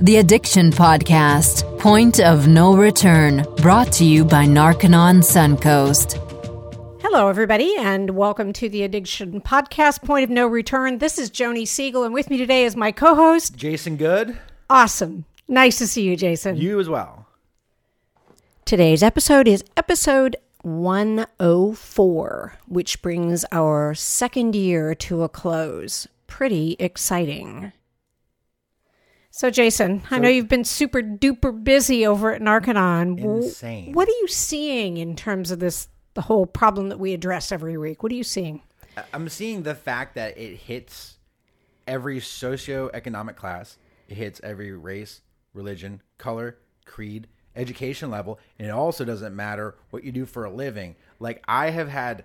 The Addiction Podcast, Point of No Return, brought to you by Narconon Suncoast. Hello, everybody, and welcome to the Addiction Podcast, Point of No Return. This is Joni Siegel, and with me today is my co host. Jason Good. Awesome. Nice to see you, Jason. You as well. Today's episode is episode 104, which brings our second year to a close. Pretty exciting. So, Jason, I know you've been super duper busy over at Narconon. Insane. What are you seeing in terms of this, the whole problem that we address every week? What are you seeing? I'm seeing the fact that it hits every socioeconomic class, it hits every race, religion, color, creed, education level, and it also doesn't matter what you do for a living. Like I have had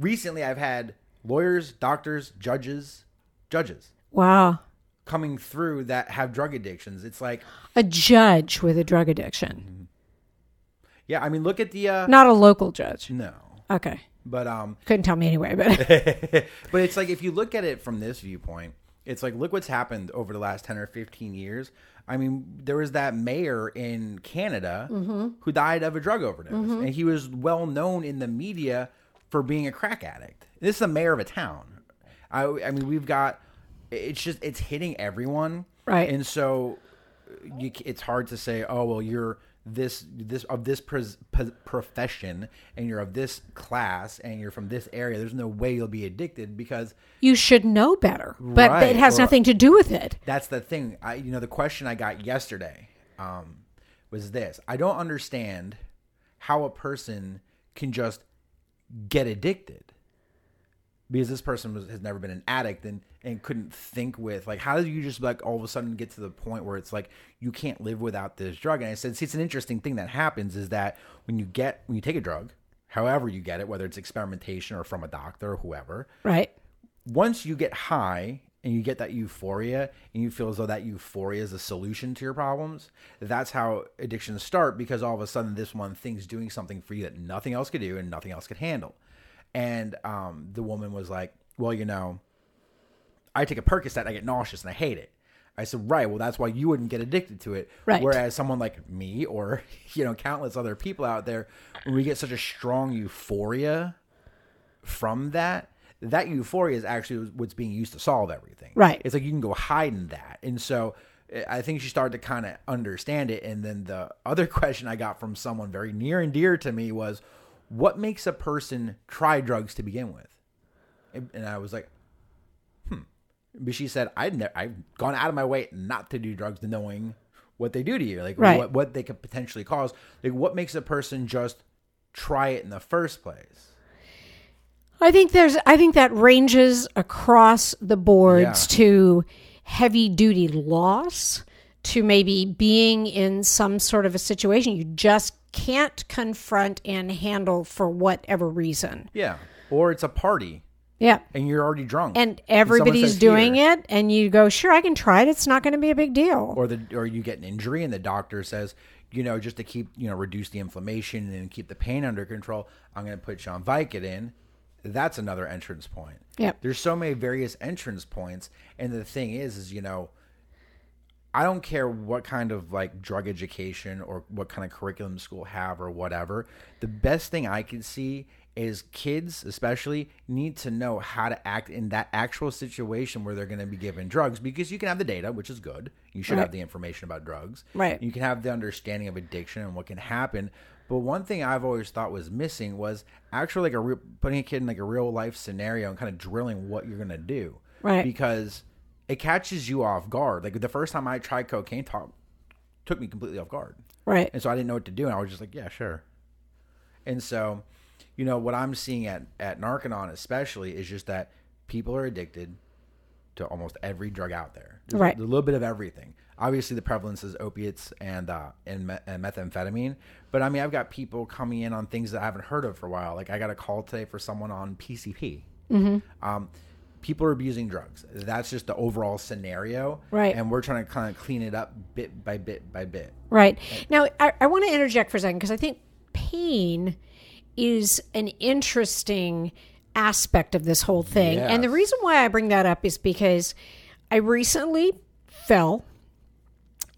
recently I've had lawyers, doctors, judges, judges Wow. Coming through that have drug addictions. It's like, A judge with a drug addiction, yeah, I mean look at the uh not a local judge. no. Okay. But um Couldn't tell me anyway, but but it's like if you look at it from this viewpoint, it's like look what's happened over the last ten or fifteen years. I mean, there was that mayor in Canada who died of a drug overdose, and he was well known in the media for being a crack addict. This is the mayor of a town. I, I mean, we've got it's just it's hitting everyone, Right. And so you, it's hard to say, oh well, you're this this of this pres, profession and you're of this class and you're from this area. There's no way you'll be addicted because you should know better. But Right, it has nothing to do with it. that's the thing. I you know the question I got yesterday um, was this: I don't understand how a person can just get addicted because this person was, has never been an addict and and couldn't think with like how do you just like all of a sudden get to the point where it's like you can't live without this drug and i said see it's an interesting thing that happens is that when you get when you take a drug however you get it whether it's experimentation or from a doctor or whoever Right. once you get high and you get that euphoria and you feel as though that euphoria is a solution to your problems, that's how addictions start because all of a sudden this one thing's doing something for you that nothing else could do and nothing else could handle. And um, the woman was like, Well, you know, I take a Percocet, I get nauseous and I hate it. I said, Right, well, that's why you wouldn't get addicted to it. Right. Whereas someone like me or, you know, countless other people out there, when we get such a strong euphoria from that that euphoria is actually what's being used to solve everything Right. it's like you can go hide in that and so eh, i think she started to kind of understand it and then the other question i got from someone very near and dear to me was what makes a person try drugs to begin with and, i was like hmm but she said i've never i've gone out of my way not to do drugs knowing what they do to you like Right. what, what they could potentially cause like what makes a person just try it in the first place I think there's I think that ranges across the boards Yeah. to heavy duty loss to maybe being in some sort of a situation you just can't confront and handle for whatever reason. yeah or it's a party Yeah. and you're already drunk And everybody's says, doing "Here," it and you go, "Sure, I can try it. It's not going to be a big deal." or the or you get an injury and the doctor says you know just to keep you know reduce the inflammation and keep the pain under control i'm going to put you on vicodin that's another entrance point Yep. there's so many various entrance points and the thing is is you know I don't care what kind of like drug education or what kind of curriculum school have or whatever. The best thing I can see is kids, especially, need to know how to act in that actual situation where they're going to be given drugs because you can have the data, which is good. You should Right. have the information about drugs. Right. You can have the understanding of addiction and what can happen. But one thing I've always thought was missing was actually like a real, putting a kid in like a real life scenario and kind of drilling what you're going to do Right. because it catches you off guard. Like the first time I tried cocaine, talk, took me completely off guard, Right. and so I didn't know what to do, and I was just like, yeah, sure. And so, you know, what I'm seeing at at Narconon especially is just that people are addicted to almost every drug out there. There's Right. a, little bit of everything. Obviously, the prevalence is opiates and uh, and, me- and methamphetamine. But I mean, I've got people coming in on things that I haven't heard of for a while. Like I got a call today for someone on PCP. Mm-hmm. Um, people are abusing drugs. That's just the overall scenario. Right. And we're trying to kind of clean it up bit by bit by bit. Right. Now, I, I want to interject for a second because I think pain is an interesting aspect of this whole thing. And the reason why I bring that up is because I recently fell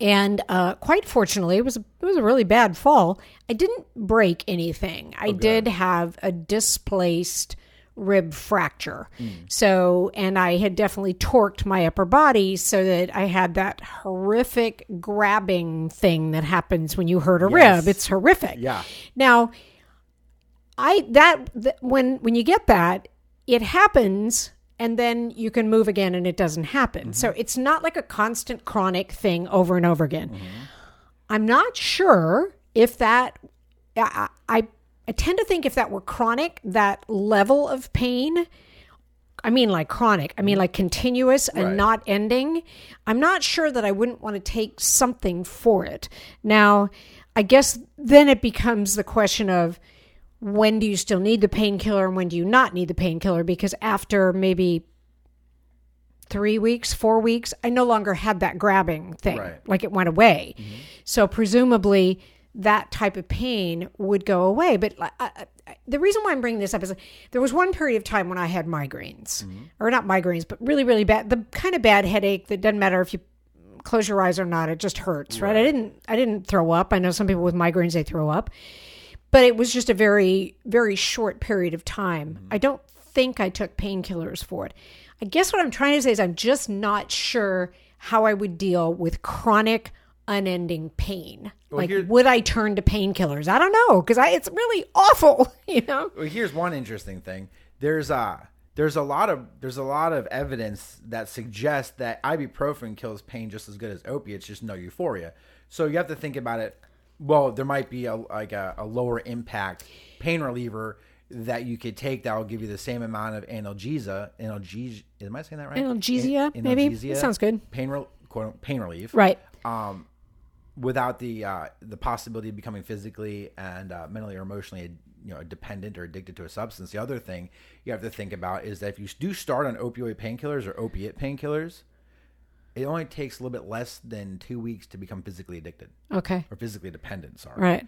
And uh, quite fortunately, it was it was a really bad fall. I didn't break anything. I did have a displaced rib fracture. So, and I had definitely torqued my upper body so that I had that horrific grabbing thing that happens when you hurt a Yes. rib. It's horrific. Yeah. Now, I that, that when when you get that, it happens and then you can move again and it doesn't happen. So mm-hmm. it's not like a constant chronic thing over and over again. Mm-hmm. I'm not sure if that I, I I tend to think if that were chronic, that level of pain I mean like chronic. I mean mm-hmm. like continuous and Right. not ending. I'm not sure that I wouldn't want to take something for it. Now, I guess then it becomes the question of when do you still need the painkiller and when do you not need the painkiller because after maybe 3 weeks, 4 weeks, I no longer had that grabbing thing. Right. Like it went away. Mm-hmm. So presumably that type of pain would go away. But I, I, the reason why I'm bringing this up is there was one period of time when I had migraines, mm-hmm. or not migraines, but really, really bad, the kind of bad headache that doesn't matter if you close your eyes or not, it just hurts, right? I didn't, I didn't throw up. I know some people with migraines they throw up, but it was just a very, very short period of time. Mm-hmm. I don't think I took painkillers for it. I guess what I'm trying to say is I'm just not sure how I would deal with chronic, unending pain. like, here- would I turn to painkillers? I don't know because I it's really awful. You know. Well, here's one interesting thing. There's uh there's a lot of there's a lot of evidence that suggests that ibuprofen kills pain just as good as opiates, just no euphoria. So you have to think about it. Well, there might be a like a, a lower impact pain reliever that you could take that will give you the same amount of analgesia. Analgesia, am I saying that right? Analgesia, An- maybe? analgesia, That sounds good. Pain, rel- quote, pain relief Right. um, without the uh, the possibility of becoming physically and uh, mentally or emotionally you know dependent or addicted to a substance. The other thing you have to think about is that if you do start on opioid painkillers or opiate painkillers, it only takes a little bit less than two weeks to become physically addicted Okay. or physically dependent. Sorry, Right.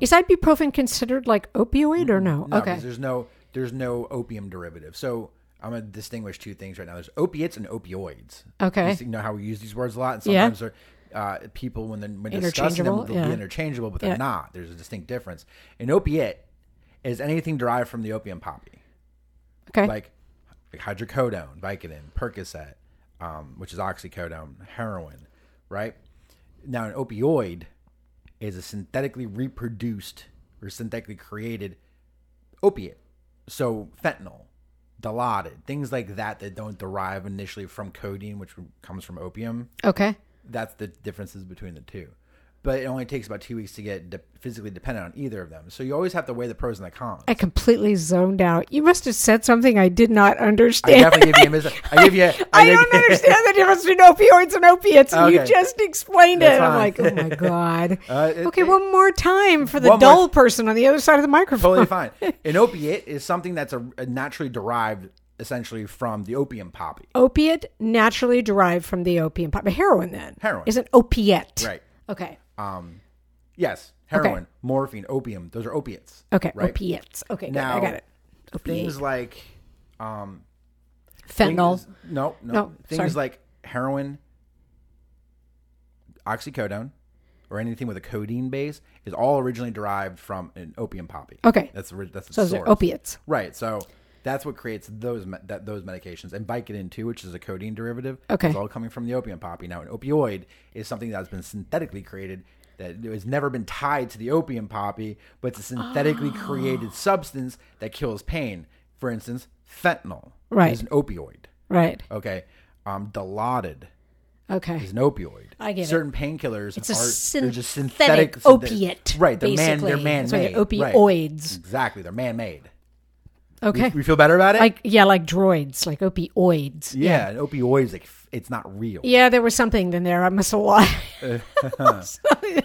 is ibuprofen considered like opioid or no? Um, No, okay. there's no there's no opium derivative. So I'm gonna distinguish two things right now. There's opiates and opioids. Okay. You know how we use these words a lot, and Yeah. sometimes they're uh, people when they're when discussing them they'll yeah. be interchangeable, but they're Yeah. not. There's a distinct difference. An opiate is anything derived from the opium poppy, okay. like, like hydrocodone, Vicodin, Percocet, um, which is oxycodone, heroin, right? Now, an opioid is a synthetically reproduced or synthetically created opiate. So fentanyl, Dilaudid, things like that that don't derive initially from codeine, which comes from opium. okay. That's the differences between the two. But it only takes about two weeks to get de- physically dependent on either of them. So you always have to weigh the pros and the cons. I completely zoned out. You must have said something I did not I understand. definitely give you a mis- I give you. I, I give don't you- understand the difference between opioids and opiates. and You just explained That's it. I'm like, oh my god. Uh, it- okay, it- one more time for the dull person on the other side of the microphone. totally fine. An opiate is something that's a, a naturally derived, essentially, from the opium poppy. Opiate naturally derived from the opium poppy. Heroin then. Heroin. is an opiate. Right. Okay. Um, yes, heroin, morphine, opium. Those are opiates. Okay. Right. Opiates. Okay. Now, I got it. Opiate. Things like um, Fentanyl. Things, no, no, No, Things sorry. like heroin, oxycodone, or anything with a codeine base is all originally derived from an opium poppy. Okay. that's that's the so those are opiates. Right. So that's what creates those me- that those medications and Vicodin too, which is a codeine derivative. Okay. It's all coming from the opium poppy. Now, an opioid is something that's been synthetically created that has never been tied to the opium poppy, but it's a synthetically Oh. created substance that kills pain. For instance, fentanyl Right. is an opioid. Right. Okay. Um, Dilaudid Okay. is an opioid. I get it. Certain painkillers It's a are they're just synthetic synthetic opiate, Right. They're man. They're man That's why made. they're opioids. Exactly. They're man Okay. We feel better about it. like yeah, like droids, like opioids. Yeah, an opioid is like it's not real. Yeah, there was something in there. I must have lied. That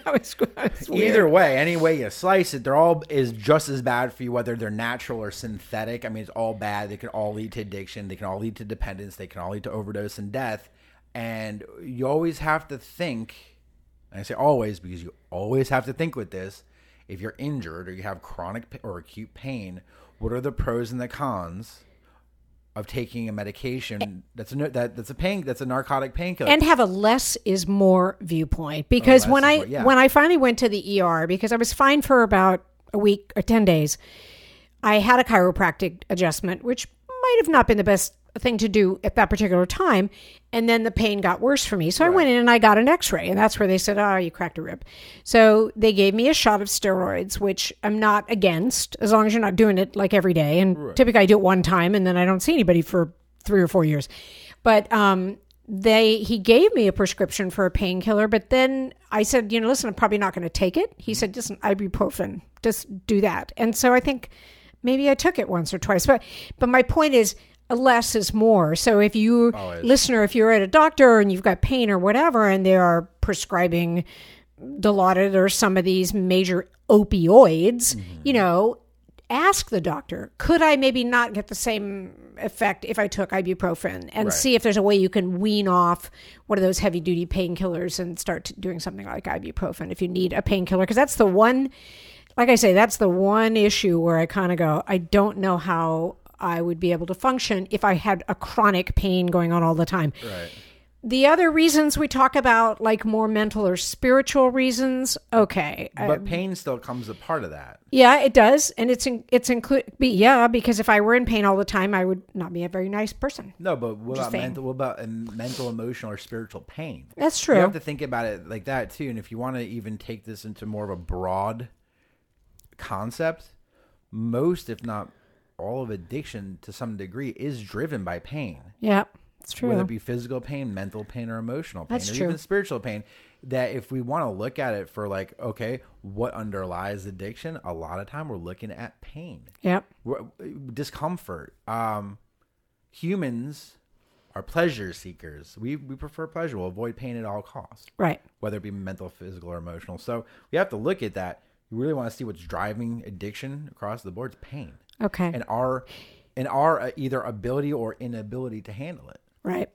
was, was. Either way, any way you slice it, they're all is just as bad for you, whether they're natural or synthetic. I mean, it's all bad. They can all lead to addiction. They can all lead to dependence. They can all lead to overdose and death. And you always have to think. I say always because you always have to think with this. If you're injured or you have chronic or acute pain, what are the pros and the cons of taking a medication that's a that that's a pain that's a narcotic painkiller. and have a less is more viewpoint because when I more- yeah. when I finally went to the ER because I was fine for about a week or 10 days I had a chiropractic adjustment which might have not been the best thing to do at that particular time and then the pain got worse for me. So I went in and I got an x-ray and that's where they said oh you cracked a rib. So they gave me a shot of steroids which I'm not against as long as you're not doing it like every day. And typically I do it one time and then I don't see anybody for 3 or 4 years. But um they he gave me a prescription for a painkiller but then i said you know listen i'm probably not going to take it. He said just ibuprofen just do that. And so i think maybe i took it once or twice but but my point is less is more. So if you listener if you're at a doctor and you've got pain or whatever and they are prescribing dilaudid or some of these major opioids mm-hmm. you know ask the doctor could i maybe not get the same effect if i took ibuprofen? And see if there's a way you can wean off one of those heavy duty painkillers and start t- doing something like ibuprofen if you need a painkiller. Because that's the one like i say that's the one issue where i kind of go i don't know how i would be able to function if i had a chronic pain going on all the time right. the other reasons we talk about like more mental or spiritual reasons okay But pain still comes a part of that. yeah, it does, and it's in, it's include. Yeah, because if I were in pain all the time, I would not be a very nice person. No, but what about saying. mental? What about um, mental, emotional, or spiritual pain? That's true. You have to think about it like that too. And if you want to even take this into more of a broad concept, most, if not all, of addiction to some degree is driven by pain. Yeah, it's true. whether it be physical pain, mental pain, or emotional pain, That's or true. even spiritual pain. That if we want to look at it for like, okay, what underlies addiction? A lot of time we're looking at pain, yep. Discomfort. Um, humans are pleasure seekers. We we prefer pleasure. We'll avoid pain at all costs, Right. whether it be mental, physical, or emotional. So we have to look at that. You really want to see what's driving addiction across the board. It's pain, Okay. and our and our uh, either ability or inability to handle it. Right.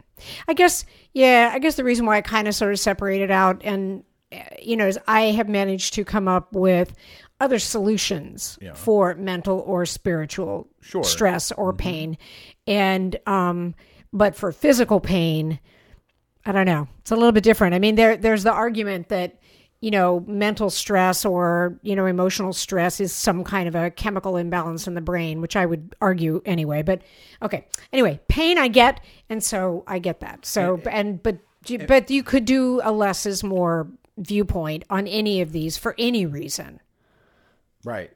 I guess, yeah, I guess the reason why I kind of sort of separated out and, uh, you know, is I have managed to come up with other solutions Yeah. for mental or spiritual Sure. stress or pain. And, um, but for physical pain, I don't know. It's a little bit different. I mean, there, there's the argument that, you know, mental stress or, you know, emotional stress is some kind of a chemical imbalance in the brain, which I would argue anyway. But okay. Anyway, pain I get. And so I get that. So, and, but, but you could do a less is more viewpoint on any of these for any reason. Right.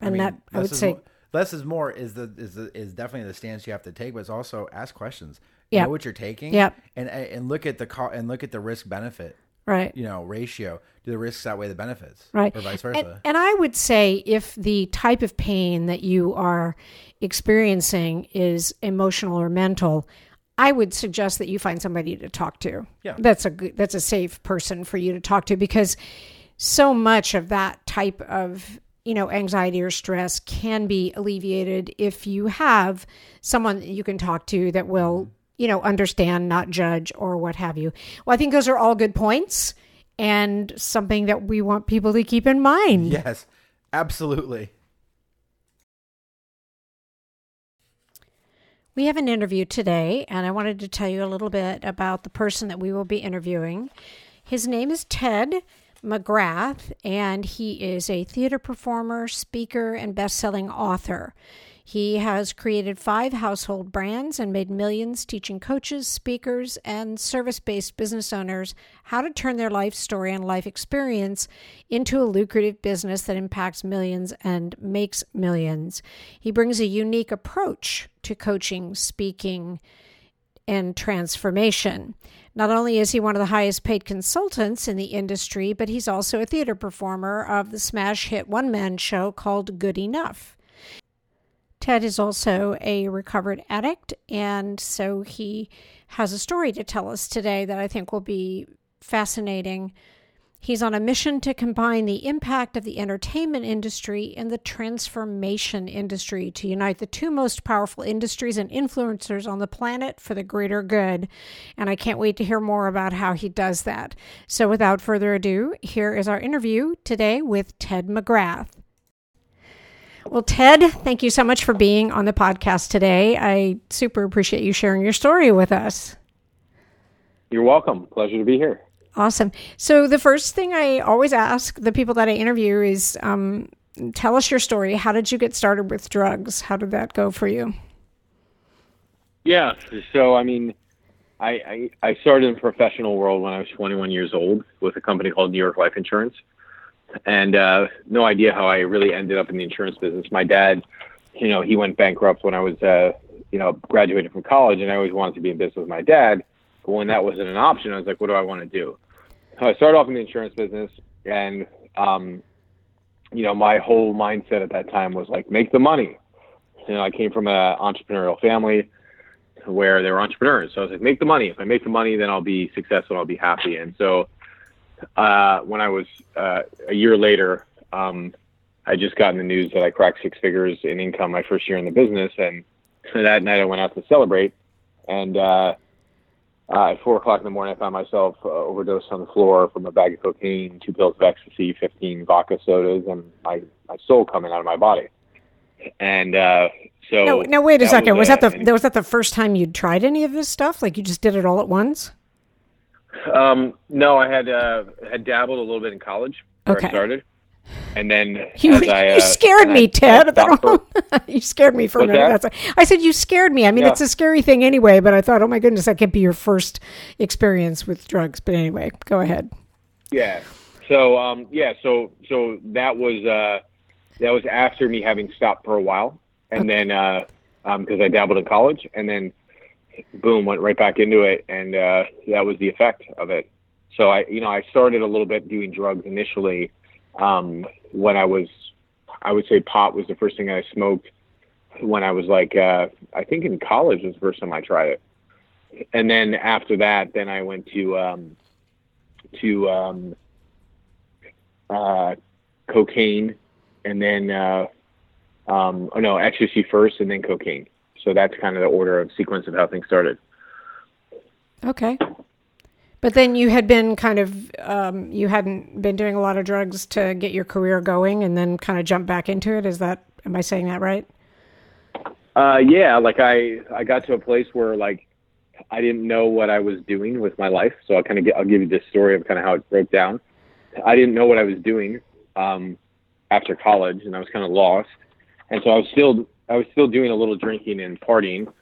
And that, I would say, more, less is more is the is the, is definitely the stance you have to take, but it's also ask questions. Yeah. Know what you're taking. Yeah. And and look at the co- and look at the risk benefit. Right. You know, ratio. Do the risks outweigh the benefits? Right. Or vice versa. and I would say if the type of pain that you are experiencing is emotional or mental, I would suggest that you find somebody to talk to. Yeah. That's a good, that's a safe person for you to talk to because so much of that type of you know anxiety or stress can be alleviated if you have someone that you can talk to that will mm-hmm. You know understand not judge or what have you well i think those are all good points and something that we want people to keep in mind yes. Absolutely. We have an interview today, and I wanted to tell you a little bit about the person that we will be interviewing. His name is Ted McGrath, and he is a theater performer, speaker, and best selling author. He has created five household brands and made millions teaching coaches, speakers, and service based business owners how to turn their life story and life experience into a lucrative business that impacts millions and makes millions. He brings a unique approach to coaching, speaking, and transformation. Not only is he one of the highest paid consultants in the industry, but he's also a theater performer of the smash hit one man show called Good Enough. Ted is also a recovered addict, and so he has a story to tell us today that I think will be fascinating. He's on a mission to combine the impact of the entertainment industry and the transformation industry to unite the two most powerful industries and influencers on the planet for the greater good. And I can't wait to hear more about how he does that. So, without further ado, here is our interview today with Ted McGrath. Well, Ted, thank you so much for being on the podcast today. I super appreciate you sharing your story with us. You're welcome. Pleasure to be here. Awesome. So, the first thing I always ask the people that I interview is um, tell us your story. How did you get started with drugs? How did that go for you? Yeah. So, I mean, I, I, I started in the professional world when I was 21 years old with a company called New York Life Insurance and uh, no idea how I really ended up in the insurance business. My dad, you know, he went bankrupt when I was, uh, you know, graduated from college, and I always wanted to be in business with my dad. But when that wasn't an option, I was like, what do I want to do? So I started off in the insurance business, and um, you know, my whole mindset at that time was like, make the money. You know, I came from an entrepreneurial family where they were entrepreneurs, so I was like, make the money. If I make the money, then I'll be successful. I'll be happy. And so uh, when I was uh, a year later, um, I just got in the news that I cracked six figures in income my first year in the business, and that night I went out to celebrate, and uh, uh, at four o'clock in the morning, I found myself uh, overdosed on the floor from a bag of cocaine, two pills of ecstasy, fifteen vodka sodas, and my my soul coming out of my body. And uh, so, now, now wait a second. Was, was that the was that the first time you'd tried any of this stuff? Like you just did it all at once? Um, no, I had uh, had dabbled a little bit in college where okay. I started, and then you, I, uh, you scared me, I, Ted. I you scared me for a minute. That? I said you scared me. I mean, yeah. it's a scary thing anyway. But I thought, oh my goodness, that could be your first experience with drugs. But anyway, go ahead. Yeah. So um, yeah. So so that was uh, that was after me having stopped for a while, and okay. then because uh, um, I dabbled in college, and then boom, went right back into it, and uh, that was the effect of it. So I, you know, I started a little bit doing drugs initially um, when I was, I would say pot was the first thing I smoked when I was like, uh, I think in college was the first time I tried it, and then after that, then I went to um, to um, uh, cocaine, and then uh, um, oh no, ecstasy first, and then cocaine. So that's kind of the order of sequence of how things started. Okay. But then you had been kind of, um, you hadn't been doing a lot of drugs to get your career going and then kind of jump back into it. Is that, am I saying that right? Uh, yeah. Like I, I got to a place where like I didn't know what I was doing with my life. So I'll kind of get, I'll give you this story of kind of how it broke down. I didn't know what I was doing, um, after college and I was kind of lost. And so I was still I was still doing a little drinking and partying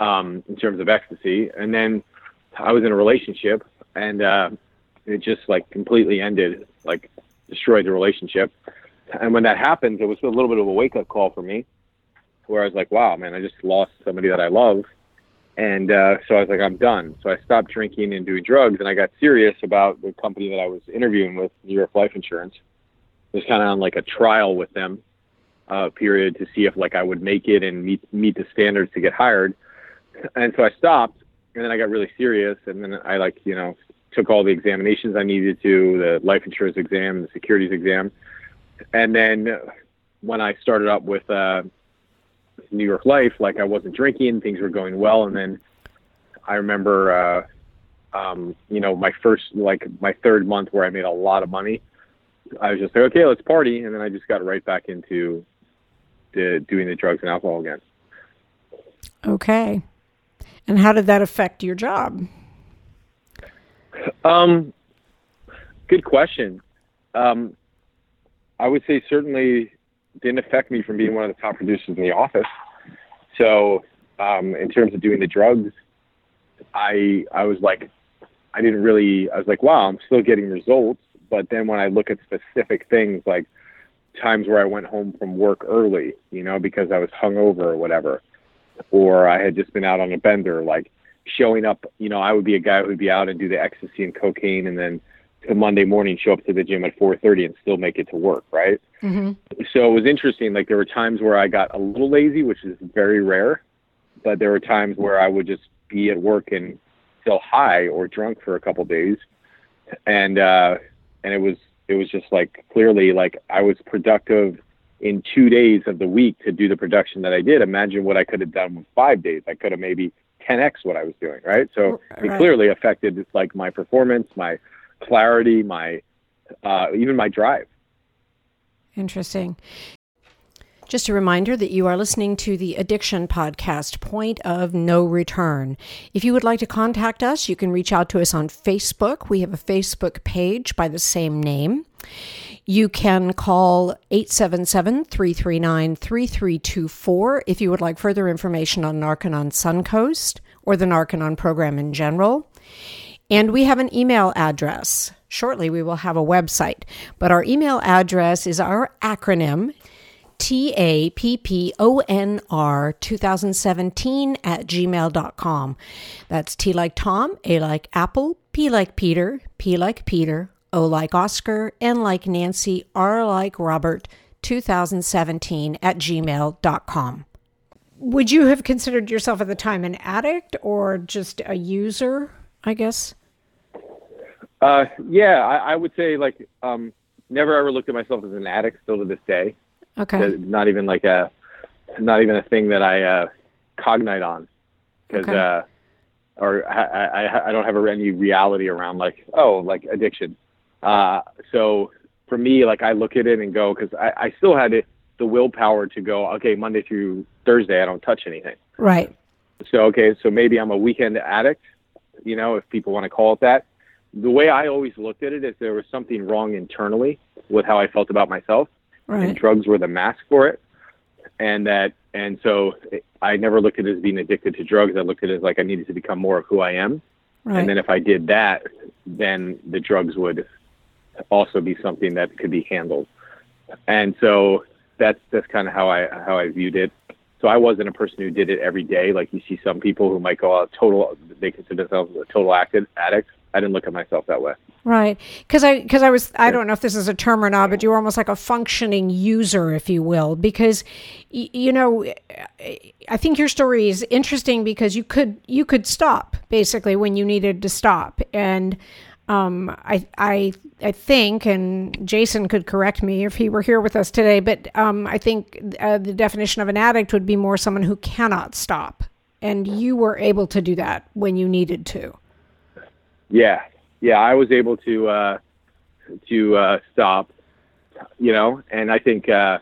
um, in terms of ecstasy, and then I was in a relationship, and uh, it just like completely ended, like destroyed the relationship. And when that happened, it was a little bit of a wake up call for me, where I was like, "Wow, man, I just lost somebody that I love." And uh, so I was like, I'm done. So I stopped drinking and doing drugs, and I got serious about the company that I was interviewing with, New York Life Insurance. It was kind of on like a trial with them uh, period to see if like I would make it and meet meet the standards to get hired. And so I stopped, and then I got really serious, and then I like you know took all the examinations I needed to, the life insurance exam, the securities exam, and then when I started up with uh, New York Life, like I wasn't drinking, things were going well, and then I remember. Uh, um, you know, my first, like my third month where I made a lot of money, I was just like, okay, let's party. And then I just got right back into doing the drugs and alcohol again. Okay. And how did that affect your job? Um, good question. Um, I would say certainly didn't affect me from being one of the top producers in the office. So, um, in terms of doing the drugs, I I was like, I didn't really. I was like, wow, I'm still getting results. But then when I look at specific things like times where I went home from work early, you know, because I was hungover or whatever, or I had just been out on a bender, like showing up, you know, I would be a guy who would be out and do the ecstasy and cocaine and then to Monday morning show up to the gym at 4:30 and still make it to work, right? Mm-hmm. So it was interesting. Like there were times where I got a little lazy, which is very rare, but there were times where I would just be at work and feel high or drunk for a couple days, and uh, and it was it was just like clearly like I was productive in two days of the week to do the production that I did. Imagine what I could have done with five days. I could have maybe 10x what I was doing, right? So right. it clearly affected like my performance, my clarity, my uh, even my drive. Interesting. Just a reminder that you are listening to the Addiction Podcast, Point of No Return. If you would like to contact us, you can reach out to us on Facebook. We have a Facebook page by the same name. You can call 877 339 3324 if you would like further information on Narconon Suncoast or the Narconon program in general. And we have an email address. Shortly, we will have a website, but our email address is our acronym T A P P O N R 2017 at gmail.com. That's T like Tom, A like Apple, P like Peter, P like Peter, O like Oscar, N like Nancy, R like Robert 2017 at gmail.com. Would you have considered yourself at the time an addict or just a user, I guess? Uh, yeah, I, I would say like um, never ever looked at myself as an addict still to this day. Okay. Not even like a, not even a thing that I uh, cognite on, because Okay. uh, or I, I I don't have any reality around like oh like addiction. Uh, so for me, like I look at it and go because I, I still had it, the willpower to go okay Monday through Thursday I don't touch anything. Right. So okay, so maybe I'm a weekend addict, you know, if people want to call it that. The way I always looked at it is there was something wrong internally with how I felt about myself, and drugs were the mask for it. And that, and so I never looked at it as being addicted to drugs. I looked at it as like I needed to become more of who I am. Right. And then if I did that, then the drugs would also be something that could be handled. And so that's that's kind of how I how I viewed it. So I wasn't a person who did it every day. Like you see some people who might go out total, they consider themselves a total active addict. I didn't look at myself that way. Right, because I because I was I don't know if this is a term or not, but you were almost like a functioning user, if you will, because y- you know I think your story is interesting because you could you could stop basically when you needed to stop, and um, I I I think, and Jason could correct me if he were here with us today, but um, I think uh, the definition of an addict would be more someone who cannot stop, and you were able to do that when you needed to. Yeah, yeah, I was able to uh, to uh, stop, you know, and I think, uh,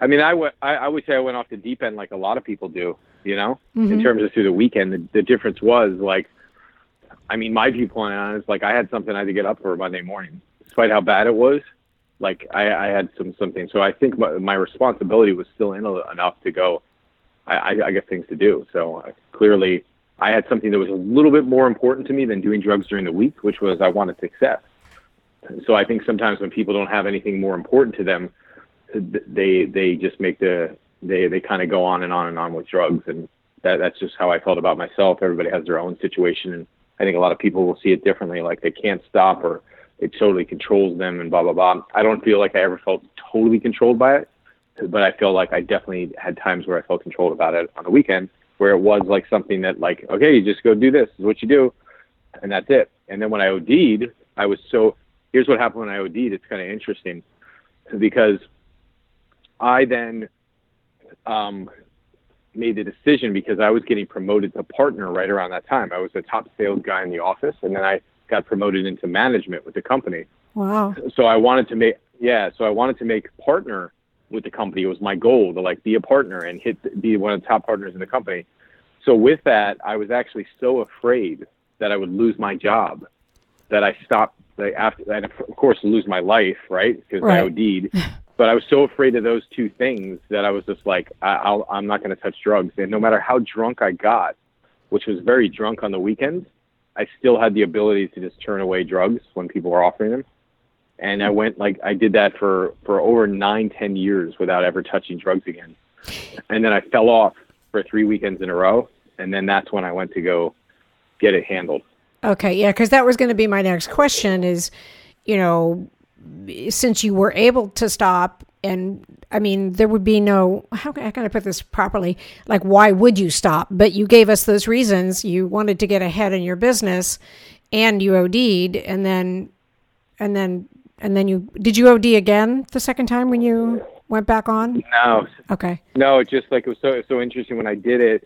I mean, I went, I, I would say I went off the deep end like a lot of people do, you know, in terms of through the weekend. The, the difference was like, I mean, my viewpoint on it is like I had something I had to get up for Monday morning, despite how bad it was. Like I, I had some something, so I think my, my responsibility was still in enough to go. I, I, I got things to do, so uh, clearly I had something that was a little bit more important to me than doing drugs during the week, which was I wanted success. So I think sometimes when people don't have anything more important to them, they they just make the they they kind of go on and on and on with drugs, and that that's just how I felt about myself. Everybody has their own situation, and I think a lot of people will see it differently, like they can't stop or it totally controls them and blah blah blah. I don't feel like I ever felt totally controlled by it, but I feel like I definitely had times where I felt controlled about it on the weekend where it was like something that like okay you just go do this, this is what you do and that's it. And then when i od'd i was so here's what happened when i od'd it's kind of interesting because i then um, made the decision because i was getting promoted to partner right around that time. I was the top sales guy in the office and then i got promoted into management with the company. Wow. so I wanted to make yeah, so I wanted to make partner with the company. It was my goal to like be a partner and hit be one of the top partners in the company. So with that, I was actually so afraid that I would lose my job that I stopped like, after and of course lose my life, right? Because I OD'd. But I was so afraid of those two things that I was just like, I, I'll, I'm not going to touch drugs. And no matter how drunk I got, which was very drunk on the weekends, I still had the ability to just turn away drugs when people were offering them and I went like I did that for for over nine, ten years without ever touching drugs again. And then I fell off for three weekends in a row, and then that's when I went to go get it handled. Okay, yeah, because that was going to be my next question is, you know, since you were able to stop, and I mean, there would be no, how can, how can I put this properly? Like, why would you stop? But you gave us those reasons. You wanted to get ahead in your business and you OD'd, and then, and then, and then you, did you OD again the second time when you went back on? No, Okay. no, it just like it was so so interesting when I did it,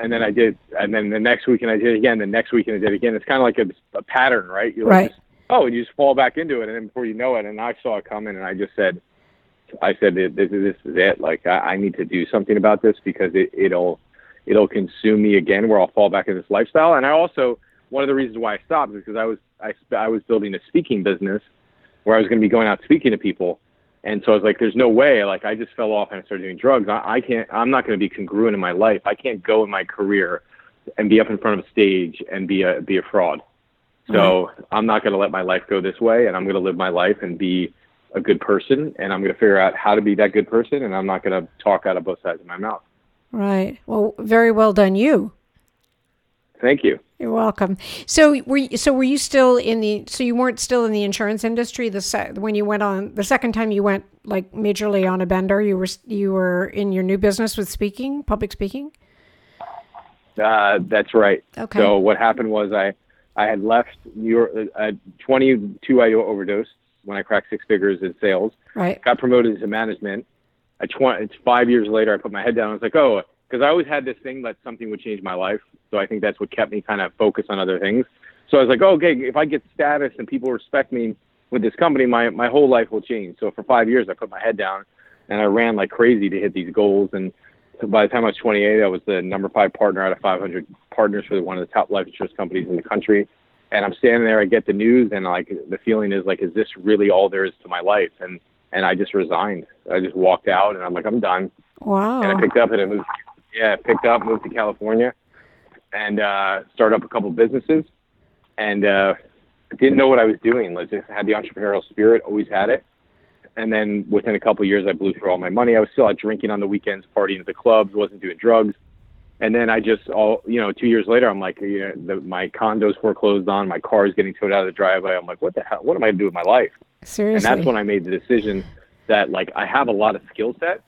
and then I did, and then the next weekend I did it again. The next weekend I did it again. It's kind of like a, a pattern, right? You like Right. Just, oh, and you just fall back into it, and then before you know it, and I saw it coming, and I just said, I said this, this is it. Like I, I need to do something about this because it, it'll it'll consume me again, where I'll fall back into this lifestyle. And I also one of the reasons why I stopped is because I was I I was building a speaking business where I was going to be going out speaking to people. And so I was like, there's no way. Like I just fell off and I started doing drugs. I, I can't. I'm not going to be congruent in my life. I can't go in my career and be up in front of a stage and be a be a fraud. So. I'm not going to let my life go this way, and I'm going to live my life and be a good person, and I'm going to figure out how to be that good person, and I'm not going to talk out of both sides of my mouth. Right. Well, very well done, you. Thank you. You're welcome. So were you, so were you still in the so you weren't still in the insurance industry the se- when you went on the second time you went like majorly on a bender you were you were in your new business with speaking public speaking. Uh, that's right. Okay. So what happened was I I had left New York. Uh, 22 I overdosed when I cracked six figures in sales. Right. Got promoted to management. I tw- it's five years later. I put my head down. I was like, oh, because I always had this thing that something would change my life. So I think that's what kept me kind of focused on other things. So I was like, oh, okay, if I get status and people respect me with this company, my my whole life will change. So for five years, I put my head down and I ran like crazy to hit these goals. And by the time I was 28, I was the number five partner out of 500 partners for one of the top life insurance companies in the country. And I'm standing there, I get the news, and like the feeling is like, is this really all there is to my life? And and I just resigned. I just walked out, and I'm like, I'm done. Wow. And I picked up and I moved. Yeah, picked up, moved to California, and uh, started up a couple businesses. And uh, didn't know what I was doing. Like, just had the entrepreneurial spirit, always had it and then within a couple of years, I blew through all my money. I was still out drinking on the weekends, partying at the clubs, wasn't doing drugs. And then I just all you know, two years later, I'm like, you know, the, my condo's foreclosed on, my car is getting towed out of the driveway. I'm like, what the hell? What am I gonna do with my life? Seriously. And that's when I made the decision that like I have a lot of skill set.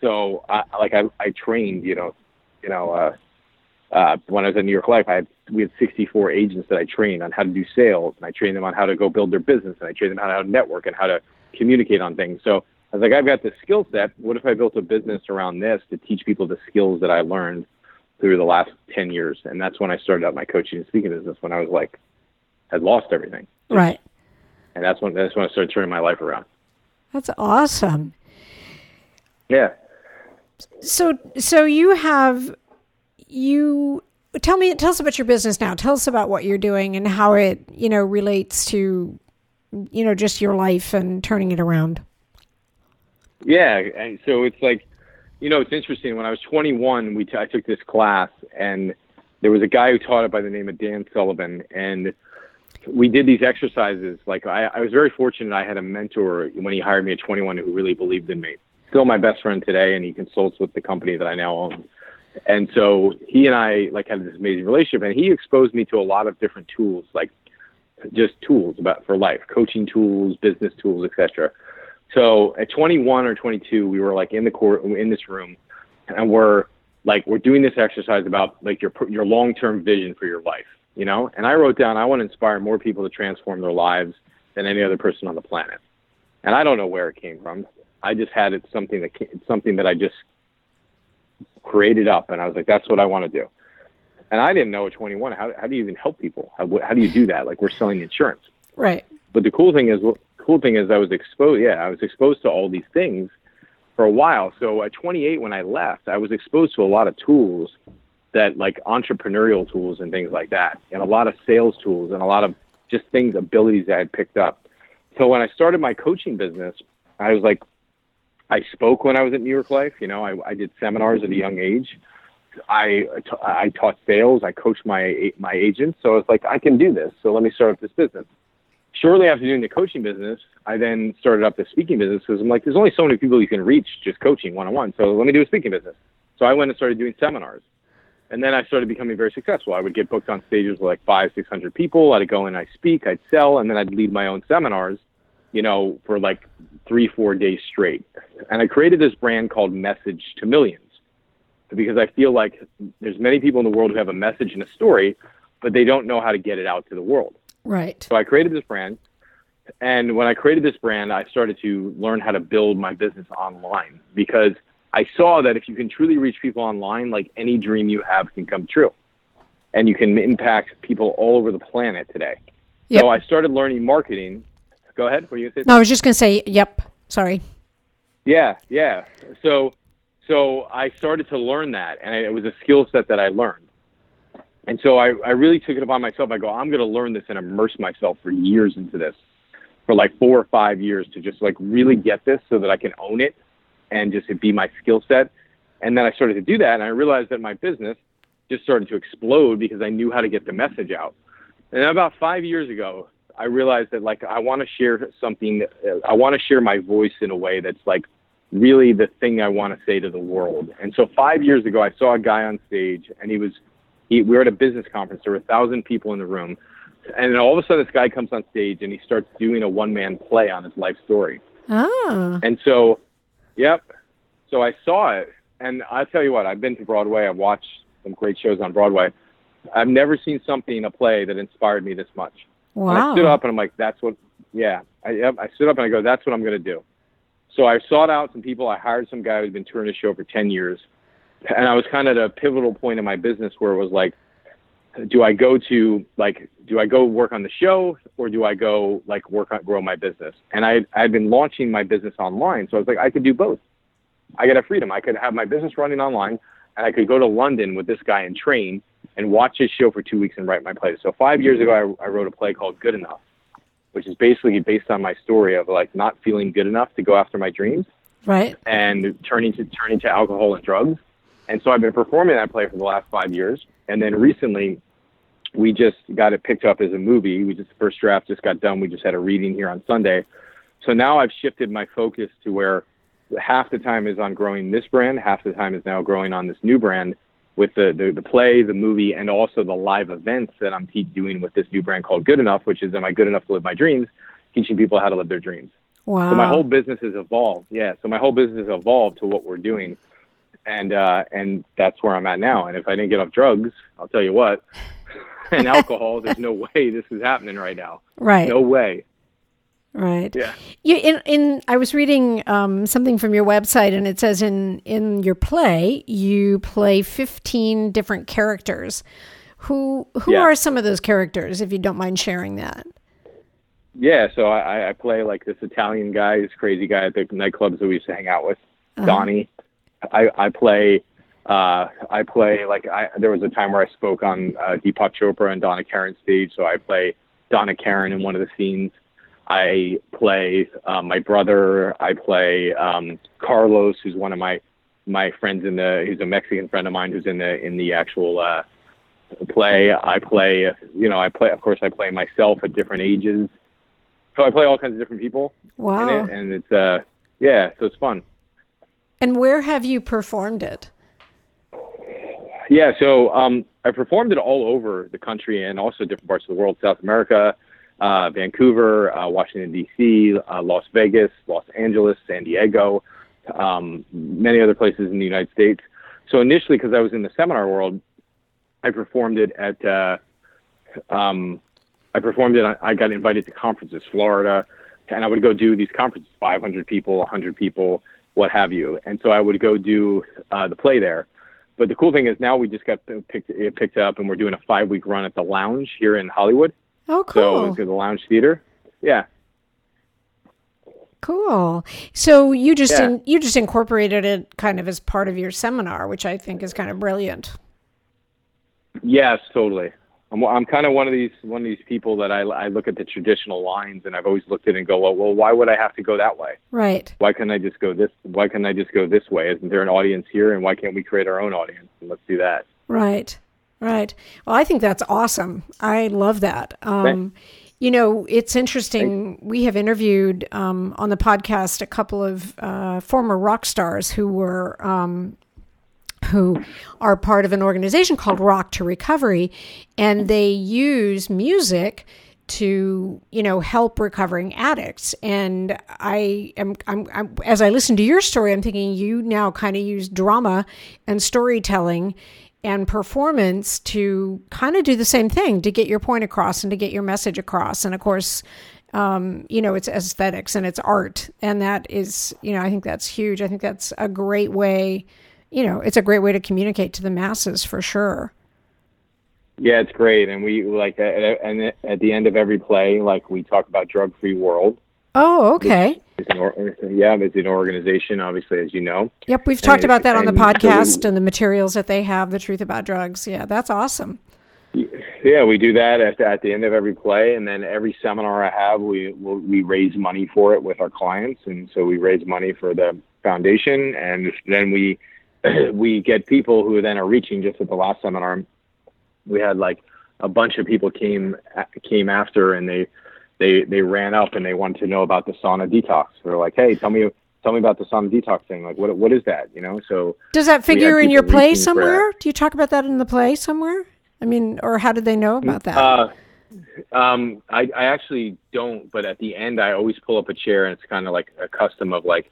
So I like I I trained, you know, you know, uh, uh, when I was at New York Life, I had we had 64 agents that I trained on how to do sales, and I trained them on how to go build their business, and I trained them on how to network and how to communicate on things. So I was like, I've got this skill set. What if I built a business around this to teach people the skills that I learned through the last 10 years? And that's when I started out my coaching and speaking business when I was like, had lost everything. Right. And that's when, that's when I started turning my life around. That's awesome. Yeah. So, so you have, you, tell me, tell us about your business now. Tell us about what you're doing and how it, you know, relates to you know, just your life and turning it around? Yeah, and so it's like, you know, it's interesting. When I was 21, we t- I took this class, and there was a guy who taught it by the name of Dan Sullivan, and we did these exercises. Like I, I was very fortunate. I had a mentor when he hired me at 21 who really believed in me. Still my best friend today, and he consults with the company that I now own. And so he and I like had this amazing relationship, and he exposed me to a lot of different tools, like just tools about for life, coaching tools, business tools, etc. So at 21 or 22, we were like in the court in this room, and we're like we're doing this exercise about like your your long term vision for your life, you know. And I wrote down I want to inspire more people to transform their lives than any other person on the planet. And I don't know where it came from. I just had it something that came, something that I just created up, and I was like, that's what I want to do. And I didn't know at 21 how how do you even help people? How how do you do that? Like we're selling insurance, right? But the cool thing is, well, cool thing is, I was exposed. Yeah, I was exposed to all these things for a while. So at 28, when I left, I was exposed to a lot of tools that like entrepreneurial tools and things like that, and a lot of sales tools and a lot of just things, abilities that I had picked up. So when I started my coaching business, I was like, I spoke when I was at New York Life. You know, I, I did seminars at a young age. I I taught sales. I coached my my agents. So it's like I can do this. So let me start up this business. Shortly after doing the coaching business, I then started up the speaking business because I'm like, there's only so many people you can reach just coaching one on one. So let me do a speaking business. So I went and started doing seminars, and then I started becoming very successful. I would get booked on stages with like five, six hundred people. I'd go and I speak, I'd sell, and then I'd lead my own seminars. You know, for like three, four days straight. And I created this brand called Message to Millions because I feel like there's many people in the world who have a message and a story, but they don't know how to get it out to the world. Right. So I created this brand. And when I created this brand, I started to learn how to build my business online because I saw that if you can truly reach people online, like any dream you have can come true. And you can impact people all over the planet today. Yep. So I started learning marketing. Go ahead. Are you going? No, I was just going to say, yep. Sorry. Yeah, yeah. So, so I started to learn that, and it was a skill set that I learned. And so I, I really took it upon myself. I go, I'm going to learn this and immerse myself for years into this, for like four or five years to just like really get this so that I can own it and just it be my skill set. And then I started to do that, and I realized that my business just started to explode because I knew how to get the message out. And about five years ago, I realized that like I want to share something. Uh, I want to share my voice in a way that's like really the thing I want to say to the world. And so five years ago, I saw a guy on stage, and he was he, we were at a business conference. There were a thousand people in the room, and all of a sudden, this guy comes on stage and he starts doing a one man play on his life story. Oh. And so, yep. So I saw it, and I tell you what, I've been to Broadway. I've watched some great shows on Broadway. I've never seen something a play that inspired me this much. And I stood up and I'm like, that's what, yeah. I, I stood up and I go, that's what I'm going to do. So I sought out some people. I hired some guy who's been touring the show for 10 years. And I was kind of at a pivotal point in my business where it was like, do I go to like, do I go work on the show or do I go like work on grow my business? And I I had been launching my business online, so I was like, I could do both. I got a freedom. I could have my business running online, and I could go to London with this guy and train and watch his show for two weeks and write my play. So five years ago, I, I wrote a play called Good Enough, which is basically based on my story of like not feeling good enough to go after my dreams Right. and turning to turning to alcohol and drugs. And so I've been performing that play for the last five years. And then recently, we just got it picked up as a movie. We just the first draft just got done. We just had a reading here on Sunday. So now I've shifted my focus to where half the time is on growing this brand, half the time is now growing on this new brand with the, the, the play, the movie, and also the live events that I'm doing with this new brand called Good Enough, which is Am I Good Enough to Live My Dreams? Teaching people how to live their dreams. Wow. So my whole business has evolved. Yeah. So my whole business has evolved to what we're doing. And uh, and that's where I'm at now. And if I didn't get off drugs, I'll tell you what, and alcohol, there's no way this is happening right now. right. No way. Right. Yeah. You, in, in I was reading um, something from your website, and it says in in your play you play fifteen different characters. Who who Yeah. are some of those characters? If you don't mind sharing that. Yeah. So I, I play like this Italian guy, this crazy guy at the nightclubs that we used to hang out with, Donnie. I, I play. Uh, I play like I. There was a time where I spoke on uh, Deepak Chopra and Donna Karan's stage, so I play Donna Karan in one of the scenes. I play uh, my brother. I play um, Carlos, who's one of my my friends in the. He's a Mexican friend of mine who's in the in the actual uh, play. I play. You know, I play. Of course, I play myself at different ages. So I play all kinds of different people Wow. it, and it's uh, yeah. So it's fun. And where have you performed it? Yeah, so um, I performed it all over the country and also different parts of the world: South America, uh, Vancouver, uh, Washington D.C., uh, Las Vegas, Los Angeles, San Diego, um, many other places in the United States. So initially, because I was in the seminar world, I performed it at. Uh, um, I performed it. I got invited to conferences, Florida, and I would go do these conferences, 500 people, 100 people, what have you. And so I would go do uh, the play there. But the cool thing is now we just got picked picked up, and we're doing a five week run at the Lounge here in Hollywood. Oh, So cool. it's at the Lounge Theater. Yeah, Cool. So you just Yeah. in, you just incorporated it kind of as part of your seminar, which I think is kind of brilliant. yes, totally. I'm I'm kind of one of these one of these people that I I look at the traditional lines, and I've always looked at it and go, well, well, why would I have to go that way? Right. Why can't I just go this? Why can't I just go this way? Isn't there an audience here, and why can't we create our own audience? And let's do that. Right. Right. Well, I think that's awesome. I love that. Um, you know, it's interesting. We have interviewed um, on the podcast a couple of uh, former rock stars who were um, who are part of an organization called Rock to Recovery, and they use music to you know help recovering addicts and I am I'm, I'm as I listen to your story I'm thinking you now kind of use drama and storytelling and performance to kind of do the same thing to get your point across and to get your message across. And of course um, you know it's aesthetics and it's art and that is you know I think that's huge. I think that's a great way you know it's a great way to communicate to the masses for sure. Yeah, it's great, and we like and at the end of every play, like we talk about drug free world. oh okay or- yeah, it's an organization, obviously, as you know. Yep, we've talked And- about that on the and so podcast and the materials that they have, the truth about drugs. Yeah, that's awesome. Yeah, we do that at, at the end of every play, and then every seminar I have, we we'll, we raise money for it with our clients, and so we raise money for the foundation, and then we we get people who then are reaching. Just at the last seminar, we had like a bunch of people came came after, and they they they ran up and they wanted to know about the sauna detox. They're like, hey, tell me tell me about the sauna detox thing. Like, what what is that? You know, so Does that figure in your play somewhere? Do you talk about that in the play somewhere? I mean, or how did they know about that? Uh, um, I, I actually don't, but at the end, I always pull up a chair, and it's kind of like a custom of like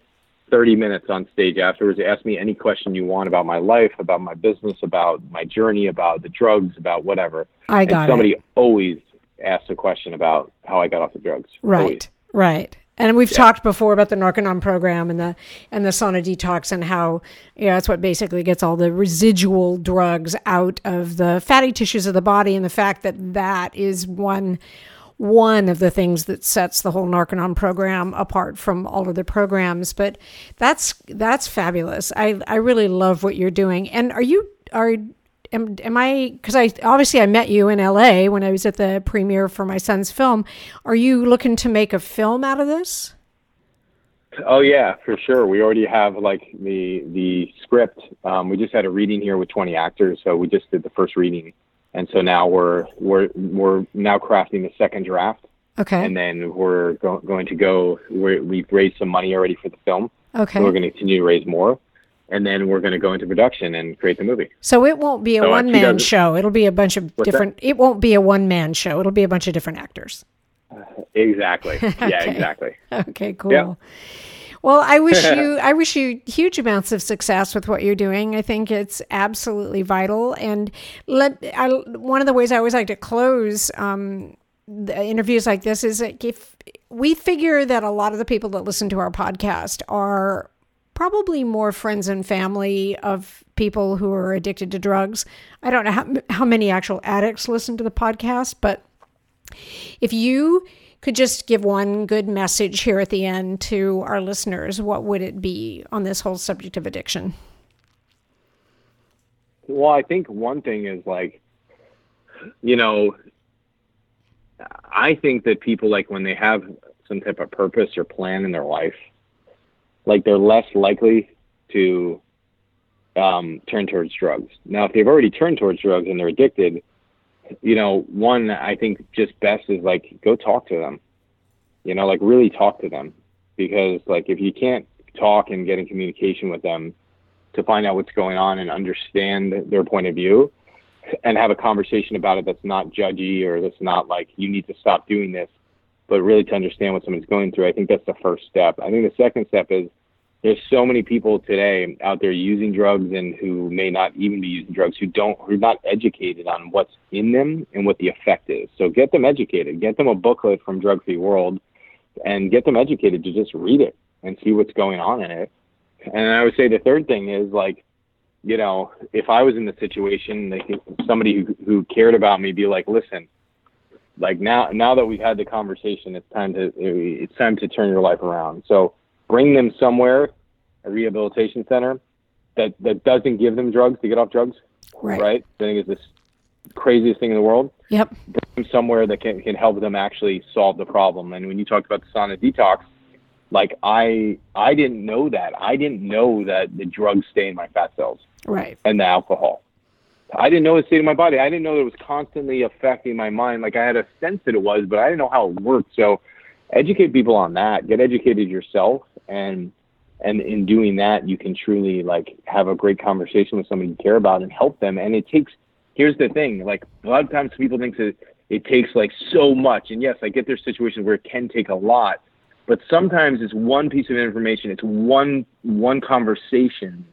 30 minutes on stage afterwards. Ask me any question you want about my life, about my business, about my journey, about the drugs, about whatever. I and got somebody it. always asks a question about how I got off the drugs. Right, Always. right. And we've talked before about the Narconon program and the and the sauna detox and how you know, that's what basically gets all the residual drugs out of the fatty tissues of the body, and the fact that that is one one of the things that sets the whole Narconon program apart from all of the programs. But that's that's fabulous. I I really love what you're doing. And are you are am, am I because I obviously I met you in LA when I was at the premiere for my son's film. Are you looking to make a film out of this? Oh yeah, for sure. We already have like the the script. Um, we just had a reading here with 20 actors, so we just did the first reading, and so now we're we're we're now crafting the second draft, Okay. and then we're go- going to go. We're, we've raised some money already for the film, okay. so we're going to continue to raise more, and then we're going to go into production and create the movie. So it won't be a So one man show. It'll be a bunch of What's that? different. It won't be a one man show. It'll be a bunch of different actors. Exactly. Yeah, Okay. exactly. Okay, cool. Yeah. Well, I wish you I wish you huge amounts of success with what you're doing. I think it's absolutely vital. And let I, one of the ways I always like to close um, the interviews like this is if we figure that a lot of the people that listen to our podcast are probably more friends and family of people who are addicted to drugs. I don't know how, how many actual addicts listen to the podcast, but if you could just give one good message here at the end to our listeners, what would it be on this whole subject of addiction? Well, I think one thing is like, you know, I think that people like when they have some type of purpose or plan in their life, like they're less likely to um, turn towards drugs. Now, if they've already turned towards drugs and they're addicted, you know, one I think just best is like go talk to them. You know, like really talk to them because like if you can't talk and get in communication with them to find out what's going on and understand their point of view and have a conversation about it that's not judgy or that's not like you need to stop doing this, but really to understand what someone's going through. I think that's the first step. I think the second step is there's so many people today out there using drugs and who may not even be using drugs who don't who are not educated on what's in them and what the effect is. So get them educated. Get them a booklet from Drug Free World and get them educated to just read it and see what's going on in it. And I would say the third thing is like, you know, if I was in the situation, like somebody who, who cared about me be like, listen, like now now that we've had the conversation, it's time to it's time to turn your life around. So bring them somewhere, a rehabilitation center that that doesn't give them drugs to get off drugs. Right. Right. I think it's this craziest thing in the world Yep. bring them somewhere that can, can help them actually solve the problem. And when you talked about the sauna detox, like I I didn't know that. I didn't know that the drugs stay in my fat cells Right. and the alcohol. I didn't know it stayed in my body. I didn't know that it was constantly affecting my mind. Like I had a sense that it was, but I didn't know how it worked. So educate people on that. Get educated yourself and and in doing that you can truly like have a great conversation with somebody you care about and help them. And it takes here's the thing, like a lot of times people think that it takes like so much. And yes, I get there's situations where it can take a lot, but sometimes it's one piece of information, it's one one conversation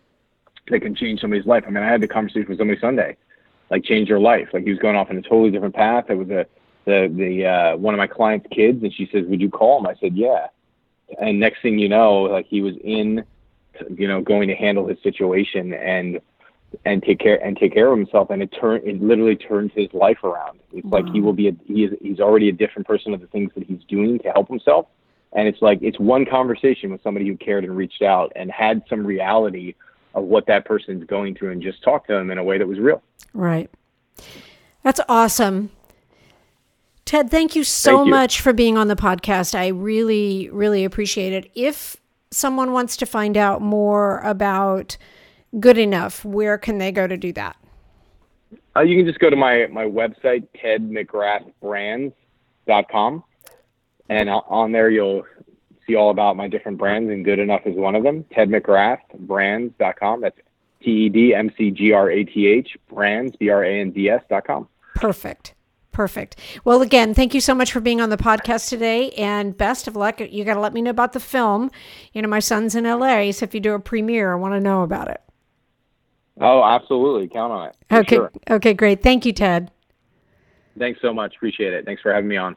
that can change somebody's life. I mean, I had the conversation with somebody Sunday, like change your life. Like he was going off in a totally different path. It was a the the uh, one of my clients' kids, and she says, "Would you call him?" I said, "Yeah." And next thing you know, like he was in, you know, going to handle his situation and and take care and take care of himself, and it turned it literally turned his life around. It's like he will be a he is he's already a different person of the things that he's doing to help himself, And it's like it's one conversation with somebody who cared and reached out and had some reality of what that person's going through and just talk to them in a way that was real. Right. That's awesome. Ted, thank you so Thank you. much for being on the podcast. I really, really appreciate it. If someone wants to find out more about Good Enough, where can they go to do that? Uh, you can just go to my, my website, tedmcgrathbrands.com. And on there, you'll see all about my different brands, and Good Enough is one of them. tedmcgrathbrands.com. That's T E D M C G R A T H, brands, B R A N D S.com. Perfect. Perfect. Well, again, thank you so much for being on the podcast today and best of luck. You got to let me know about the film. You know, my son's in LA, so if you do a premiere, I want to know about it. Oh, absolutely. Count on it. Okay. Sure. Okay, great. Thank you, Ted. Thanks so much. Appreciate it. Thanks for having me on.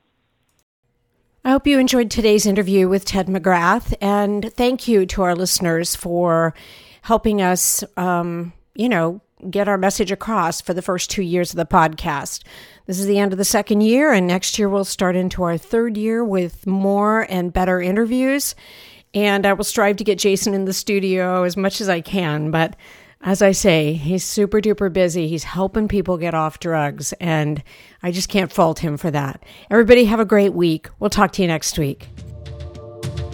I hope you enjoyed today's interview with Ted McGrath, and thank you to our listeners for helping us, um, you know, get our message across for the first two years of the podcast. This is the end of the second year, and next year we'll start into our third year with more and better interviews. And I will strive to get Jason in the studio as much as I can, but as I say, he's super duper busy. He's helping people get off drugs, and I just can't fault him for that. Everybody, have a great week. We'll talk to you next week.